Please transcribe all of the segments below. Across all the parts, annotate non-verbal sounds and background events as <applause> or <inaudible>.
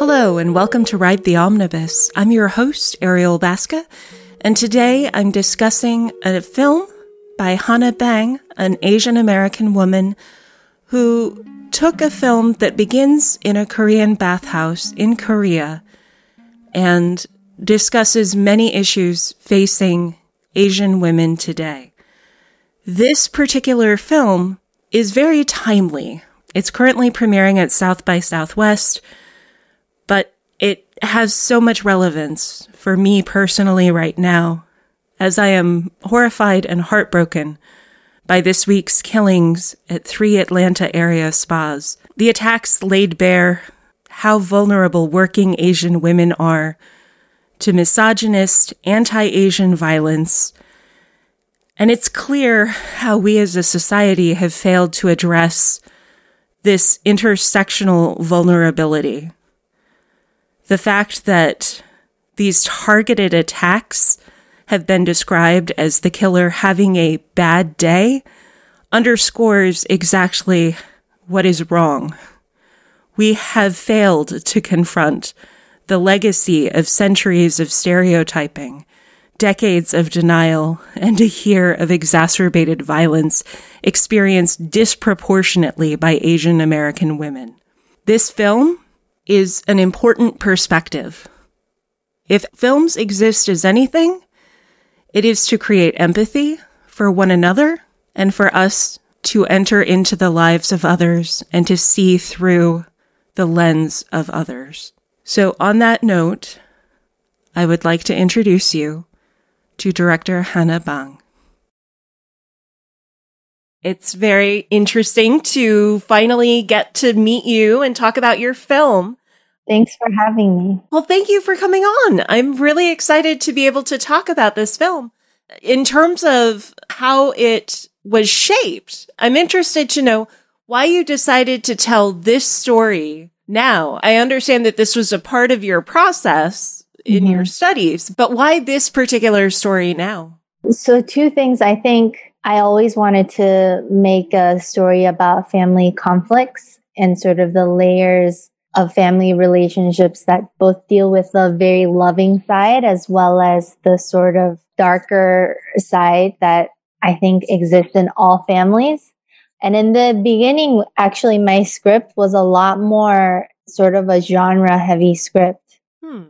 Hello, and welcome to Ride the Omnibus. I'm your host, Ariel Baska, and today I'm discussing a film by Hannah Bang, an Asian American woman who took a film that begins in a Korean bathhouse in Korea and discusses many issues facing Asian women today. This particular film is very timely. It's currently premiering at South by Southwest, it has so much relevance for me personally right now, as I am horrified and heartbroken by this week's killings at three Atlanta area spas. The attacks laid bare how vulnerable working Asian women are to misogynist, anti Asian violence. And it's clear how we as a society have failed to address this intersectional vulnerability. The fact that these targeted attacks have been described as the killer having a bad day underscores exactly what is wrong. We have failed to confront the legacy of centuries of stereotyping, decades of denial, and a year of exacerbated violence experienced disproportionately by Asian American women. This film is an important perspective. If films exist as anything, it is to create empathy for one another and for us to enter into the lives of others and to see through the lens of others. So, on that note, I would like to introduce you to director Hannah Bang. It's very interesting to finally get to meet you and talk about your film. Thanks for having me. Well, thank you for coming on. I'm really excited to be able to talk about this film. In terms of how it was shaped, I'm interested to know why you decided to tell this story now. I understand that this was a part of your process in mm-hmm. your studies, but why this particular story now? So, two things. I think I always wanted to make a story about family conflicts and sort of the layers of family relationships that both deal with the very loving side as well as the sort of darker side that I think exists in all families. And in the beginning, actually, my script was a lot more sort of a genre heavy script. Hmm.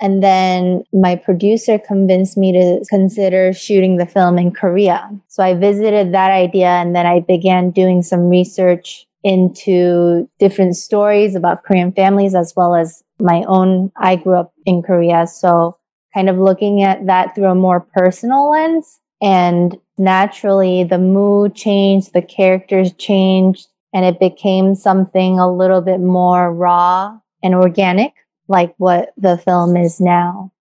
And then my producer convinced me to consider shooting the film in Korea. So I visited that idea and then I began doing some research into different stories about Korean families as well as my own. I grew up in Korea. So kind of looking at that through a more personal lens. And naturally the mood changed, the characters changed, and it became something a little bit more raw and organic, like what the film is now.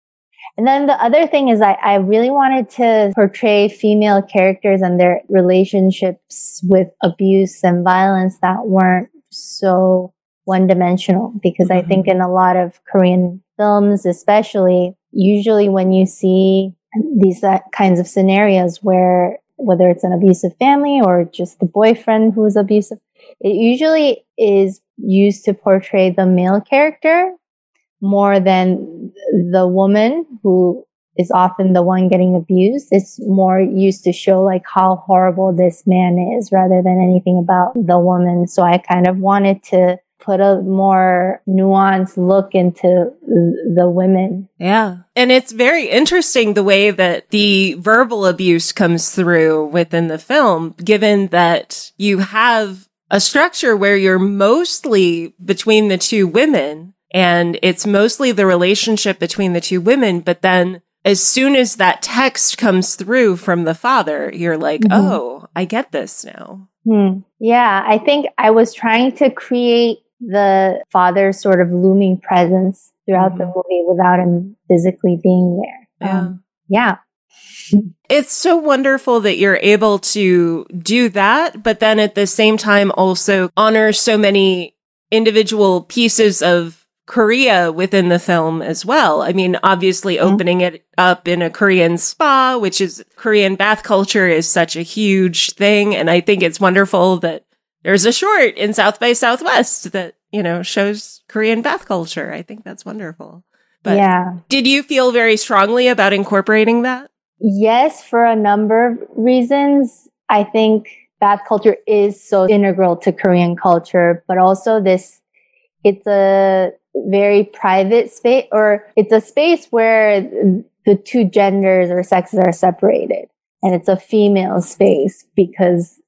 And then the other thing is I, I really wanted to portray female characters and their relationships with abuse and violence that weren't so one dimensional because mm-hmm. I think in a lot of Korean films, especially, usually when you see these uh, kinds of scenarios where whether it's an abusive family or just the boyfriend who's abusive, it usually is used to portray the male character more than the woman who is often the one getting abused. It's more used to show like how horrible this man is rather than anything about the woman. So I kind of wanted to put a more nuanced look into the women. Yeah. And it's very interesting the way that the verbal abuse comes through within the film, given that you have a structure where you're mostly between the two women and it's mostly the relationship between the two women. But then as soon as that text comes through from the father, you're like, mm-hmm. oh, I get this now. Hmm. Yeah, I think I was trying to create the father's sort of looming presence throughout mm-hmm. the movie without him physically being there. Yeah. Um, yeah. <laughs> It's so wonderful that you're able to do that, but then at the same time also honor so many individual pieces of Korea within the film as well. I mean, obviously mm-hmm. opening it up in a Korean spa, which is Korean bath culture is such a huge thing. And I think it's wonderful that there's a short in South by Southwest that you know, shows Korean bath culture. I think that's wonderful. But yeah. Did you feel very strongly about incorporating that? Yes, for a number of reasons. I think bath culture is so integral to Korean culture, but also this, it's a very private space or it's a space where the two genders or sexes are separated and it's a female space because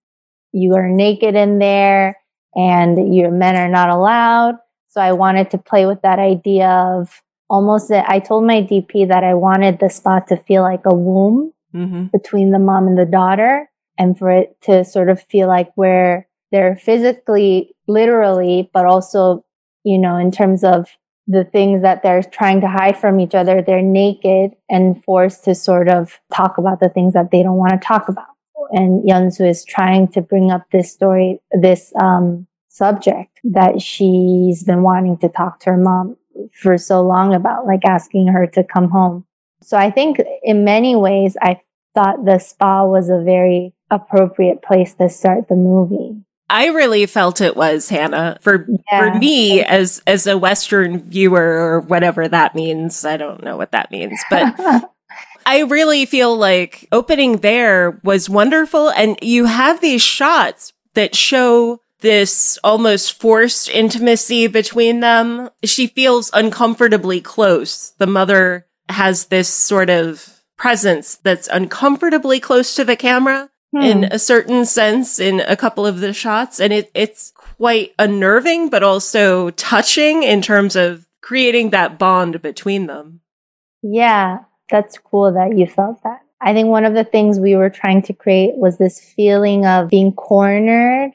you are naked in there and your men are not allowed. So I wanted to play with that idea of almost that I told my DP that I wanted the spot to feel like a womb mm-hmm. between the mom and the daughter and for it to sort of feel like where they're physically, literally, but also, you know, in terms of the things that they're trying to hide from each other, they're naked and forced to sort of talk about the things that they don't want to talk about. And Yeonsu is trying to bring up this story, this um, subject that she's been wanting to talk to her mom for so long about, like asking her to come home. So I think in many ways, I thought the spa was a very appropriate place to start the movie. I really felt it was Hannah for yeah. for me as as a Western viewer or whatever that means. I don't know what that means, but <laughs> I really feel like opening there was wonderful, and you have these shots that show this almost forced intimacy between them. She feels uncomfortably close. The mother has this sort of presence that's uncomfortably close to the camera hmm. in a certain sense in a couple of the shots. And it, it's quite unnerving, but also touching in terms of creating that bond between them. Yeah, that's cool that you felt that. I think one of the things we were trying to create was this feeling of being cornered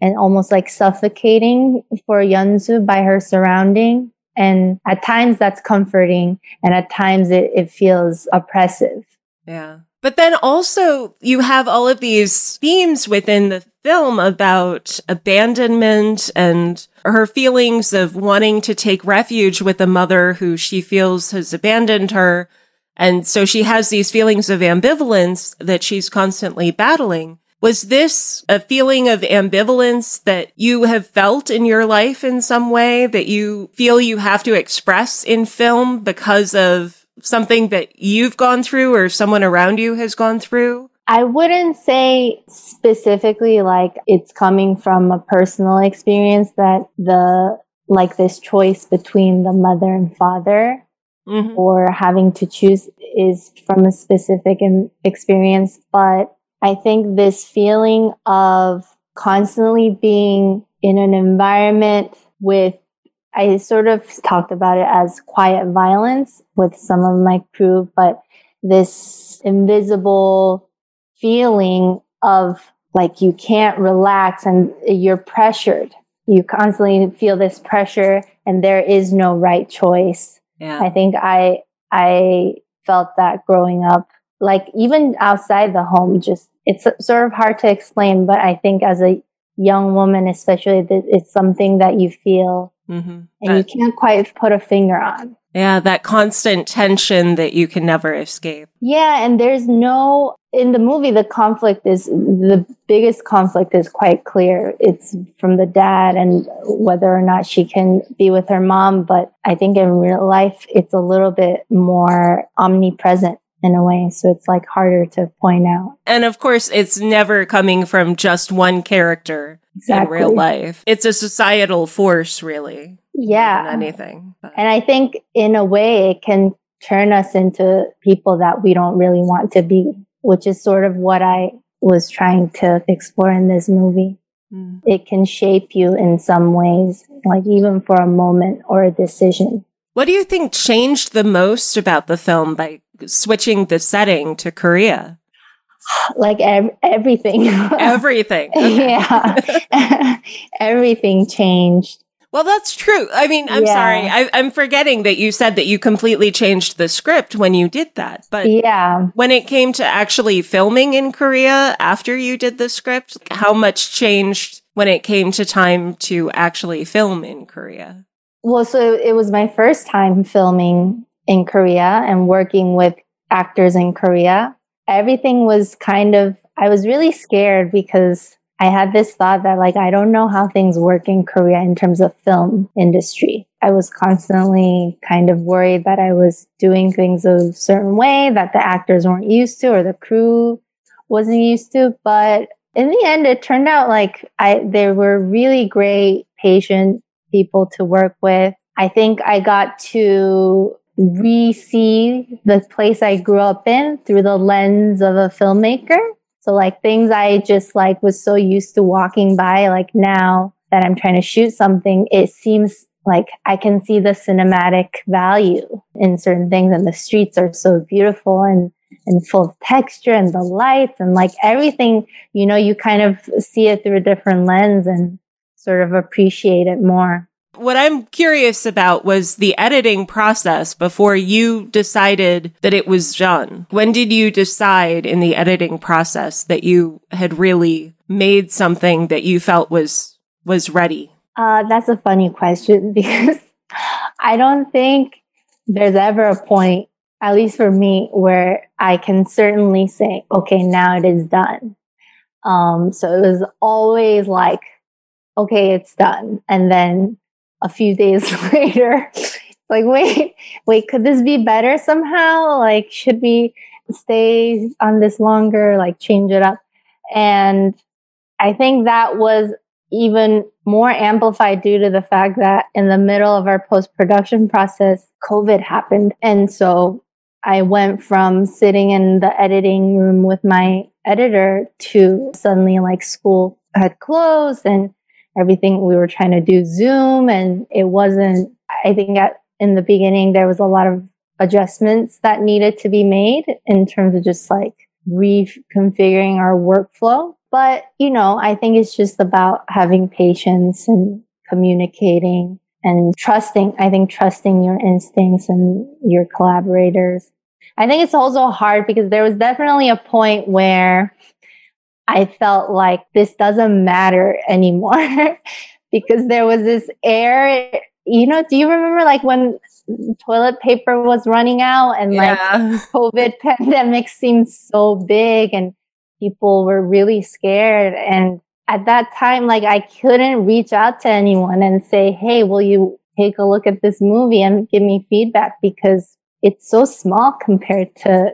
and almost like suffocating for Yeonsu by her surrounding. And at times that's comforting and at times it, it feels oppressive. Yeah. But then also you have all of these themes within the film about abandonment and her feelings of wanting to take refuge with a mother who she feels has abandoned her. And so she has these feelings of ambivalence that she's constantly battling. Was this a feeling of ambivalence that you have felt in your life in some way that you feel you have to express in film because of something that you've gone through or someone around you has gone through? I wouldn't say specifically like it's coming from a personal experience that the like this choice between the mother and father mm-hmm. or having to choose is from a specific experience. But I think this feeling of constantly being in an environment with I sort of talked about it as quiet violence with some of my crew, but this invisible feeling of like you can't relax and you're pressured. You constantly feel this pressure and there is no right choice. Yeah. I think I, I felt that growing up, like even outside the home, just it's sort of hard to explain, but I think as a young woman, especially, it's something that you feel Mm-hmm. And that, you can't quite put a finger on. Yeah, that constant tension that you can never escape. Yeah, and there's no in the movie the conflict is the biggest conflict is quite clear. It's from the dad and whether or not she can be with her mom, but I think in real life it's a little bit more omnipresent in a way. So it's like harder to point out. And of course, it's never coming from just one character exactly. in real life. It's a societal force, really. Yeah. anything. But. And I think in a way it can turn us into people that we don't really want to be, which is sort of what I was trying to explore in this movie. Mm. It can shape you in some ways, like even for a moment or a decision. What do you think changed the most about the film by switching the setting to Korea? like ev- everything. <laughs> Everything. <laughs> yeah. <laughs> everything changed. Well, that's true. I mean, I'm yeah. sorry. I, am forgetting that you said that you completely changed the script when you did that. But yeah, when it came to actually filming in Korea after you did the script, how much changed when it came to time to actually film in Korea? Well, so it was my first time filming in Korea and working with actors in Korea everything was kind of, I was really scared because I had this thought that like I don't know how things work in Korea in terms of film industry. I was constantly kind of worried that I was doing things a certain way that the actors weren't used to or the crew wasn't used to. But in the end, it turned out like I, they were really great, patient people to work with. I think I got to re-see the place I grew up in through the lens of a filmmaker. So like things I just like was so used to walking by, like now that I'm trying to shoot something, it seems like I can see the cinematic value in certain things and the streets are so beautiful and and full of texture and the lights and like everything, you know, you kind of see it through a different lens and sort of appreciate it more. What I'm curious about was the editing process before you decided that it was done. When did you decide in the editing process that you had really made something that you felt was was ready? Uh, that's a funny question <laughs> because I don't think there's ever a point, at least for me, where I can certainly say, okay, now it is done. Um, so it was always like, okay, it's done. And then a few days <laughs> later, like, wait, wait, could this be better somehow? Like, should we stay on this longer? Like, change it up? And I think that was even more amplified due to the fact that in the middle of our post production process, COVID happened. And so I went from sitting in the editing room with my editor to suddenly like school had closed and everything we were trying to do Zoom and it wasn't, I think at, in the beginning, there was a lot of adjustments that needed to be made in terms of just like reconfiguring our workflow. But, you know, I think it's just about having patience and communicating and trusting. I think trusting your instincts and your collaborators. I think it's also hard because there was definitely a point where I felt like this doesn't matter anymore <laughs> because there was this air. You know, do you remember like when toilet paper was running out and yeah. like <laughs> COVID <laughs> pandemic seemed so big and people were really scared. And at that time, like I couldn't reach out to anyone and say, Hey, will you take a look at this movie and give me feedback because it's so small compared to,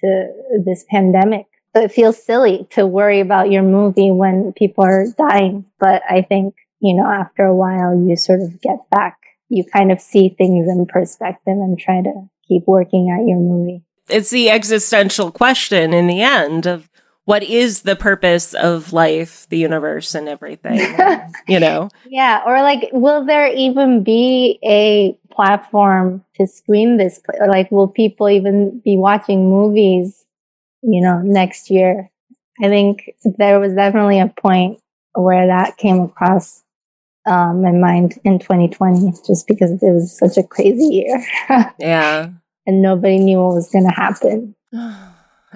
to this pandemic it feels silly to worry about your movie when people are dying. But I think, you know, after a while, you sort of get back. You kind of see things in perspective and try to keep working at your movie. It's the existential question in the end of what is the purpose of life, the universe, and everything, <laughs> you know? Yeah. Or like, will there even be a platform to screen this? Or like, will people even be watching movies you know, next year. I think there was definitely a point where that came across um, my mind in 2020, just because it was such a crazy year. <laughs> yeah. And nobody knew what was going to happen. <sighs>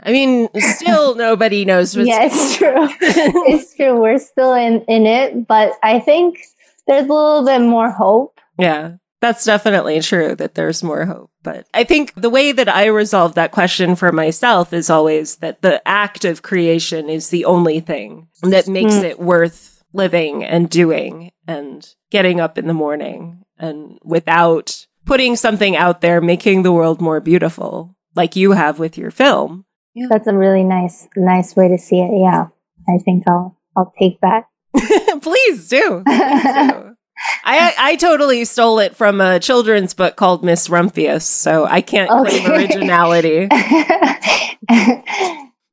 I mean, still <laughs> nobody knows what's Yeah, it's true. <laughs> it's true. We're still in, in it, but I think there's a little bit more hope. Yeah. That's definitely true that there's more hope. But I think the way that I resolve that question for myself is always that the act of creation is the only thing that makes mm. it worth living and doing and getting up in the morning and without putting something out there, making the world more beautiful like you have with your film. Yeah. That's a really nice, nice way to see it. Yeah. I think I'll, I'll take that. <laughs> Please do. Please do. <laughs> I I totally stole it from a children's book called Miss Rumphius, so I can't okay. claim originality. <laughs>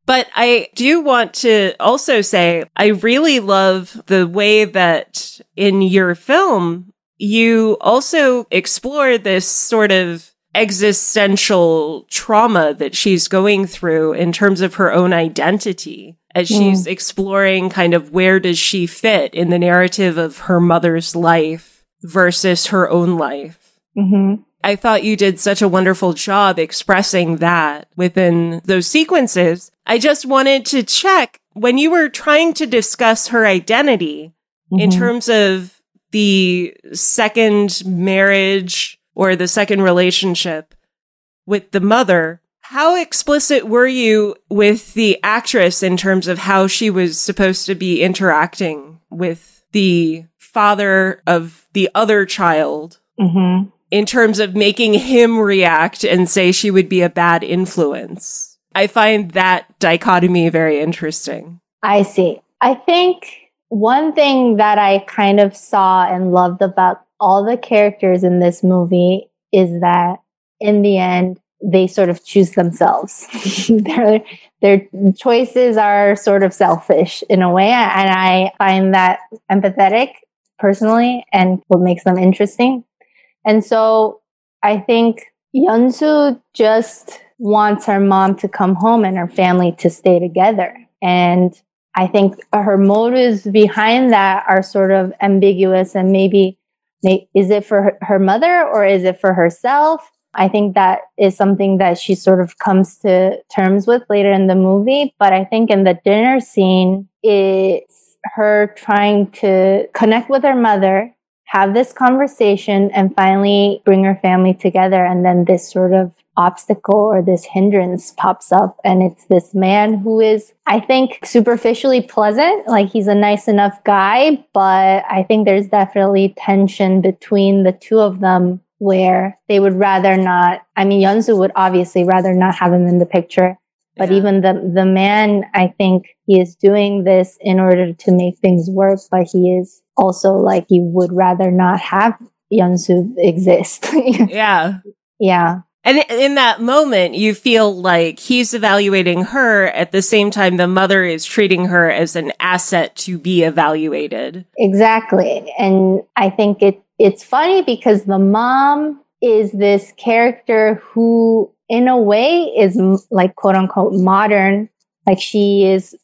but I do want to also say I really love the way that in your film you also explore this sort of existential trauma that she's going through in terms of her own identity as mm. she's exploring kind of where does she fit in the narrative of her mother's life versus her own life. Mm-hmm. I thought you did such a wonderful job expressing that within those sequences. I just wanted to check when you were trying to discuss her identity mm-hmm. in terms of the second marriage or the second relationship with the mother, How explicit were you with the actress in terms of how she was supposed to be interacting with the father of the other child? Mm-hmm. In terms of making him react and say she would be a bad influence. I find that dichotomy very interesting. I see. I think one thing that I kind of saw and loved about all the characters in this movie is that in the end, they sort of choose themselves. <laughs> their, their choices are sort of selfish in a way. And I find that empathetic personally and what makes them interesting. And so I think Yeonsu just wants her mom to come home and her family to stay together. And I think her motives behind that are sort of ambiguous and maybe, is it for her mother or is it for herself? I think that is something that she sort of comes to terms with later in the movie. But I think in the dinner scene, it's her trying to connect with her mother, have this conversation, and finally bring her family together. And then this sort of obstacle or this hindrance pops up. And it's this man who is, I think, superficially pleasant. Like he's a nice enough guy, but I think there's definitely tension between the two of them where they would rather not. I mean, Yeonsu would obviously rather not have him in the picture, but yeah. even the the man, I think he is doing this in order to make things work, but he is also like he would rather not have Yeonsu exist. <laughs> yeah. Yeah. And in that moment, you feel like he's evaluating her at the same time the mother is treating her as an asset to be evaluated. Exactly. And I think it it's funny because the mom is this character who, in a way, is like quote unquote modern. Like she is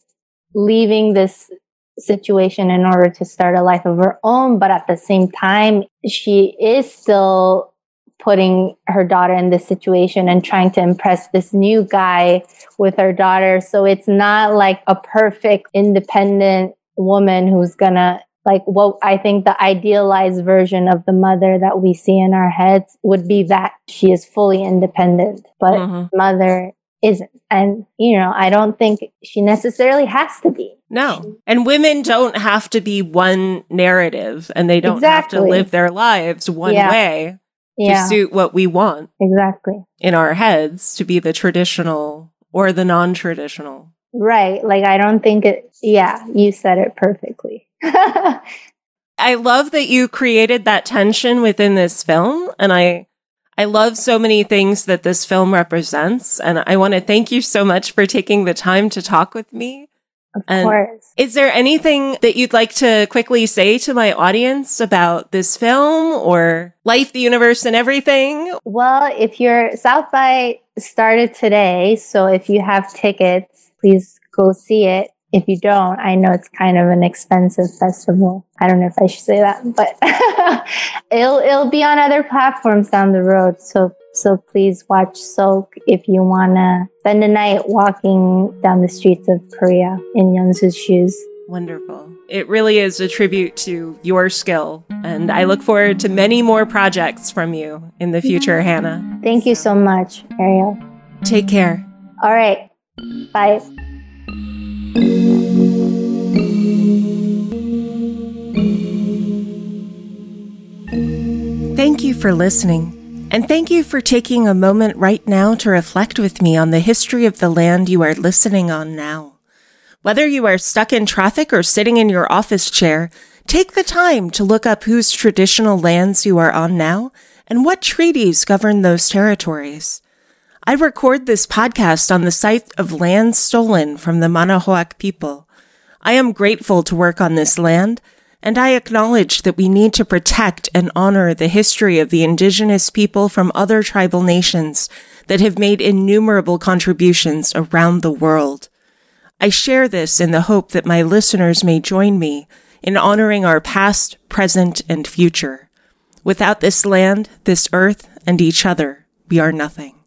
leaving this situation in order to start a life of her own. But at the same time, she is still putting her daughter in this situation and trying to impress this new guy with her daughter. So it's not like a perfect independent woman who's gonna like what I think the idealized version of the mother that we see in our heads would be that she is fully independent, but mm-hmm. mother isn't. And, you know, I don't think she necessarily has to be. No. And women don't have to be one narrative and they don't exactly. have to live their lives one yeah. way yeah. to suit what we want. Exactly. In our heads to be the traditional or the non traditional. Right. Like, I don't think it, yeah, you said it perfectly. <laughs> I love that you created that tension within this film and I I love so many things that this film represents and I want to thank you so much for taking the time to talk with me. Of and course. Is there anything that you'd like to quickly say to my audience about this film or life, the universe and everything? Well, if your South by started today, so if you have tickets, please go see it if you don't, I know it's kind of an expensive festival. I don't know if I should say that, but <laughs> it'll it'll be on other platforms down the road. So so please watch Soak if you wanna spend a night walking down the streets of Korea in Yeonsu's shoes. Wonderful. It really is a tribute to your skill, and I look forward to many more projects from you in the future, Hannah. Thank you so much, Ariel. Take care. All right. Bye. For listening, and thank you for taking a moment right now to reflect with me on the history of the land you are listening on now. Whether you are stuck in traffic or sitting in your office chair, take the time to look up whose traditional lands you are on now and what treaties govern those territories. I record this podcast on the site of land stolen from the Manahoac people. I am grateful to work on this land, and I acknowledge that we need to protect and honor the history of the indigenous people from other tribal nations that have made innumerable contributions around the world. I share this in the hope that my listeners may join me in honoring our past, present, and future. Without this land, this earth, and each other, we are nothing.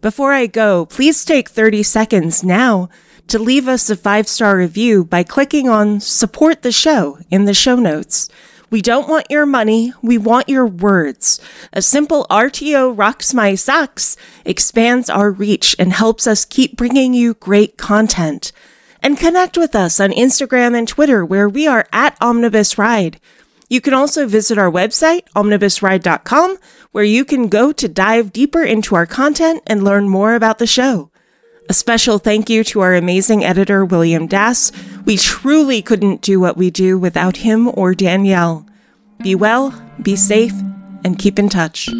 Before I go, please take 30 seconds now to leave us a five star review by clicking on support the show in the show notes, We don't want your money, we want your words. A simple RTO rocks my socks expands our reach and helps us keep bringing you great content. And connect with us on Instagram and Twitter where we are at Omnibus Ride. You can also visit our website, omnibusride.com, where you can go to dive deeper into our content and learn more about the show. A special thank you to our amazing editor, William Dass. We truly couldn't do what we do without him or Danielle. Be well, be safe, and keep in touch.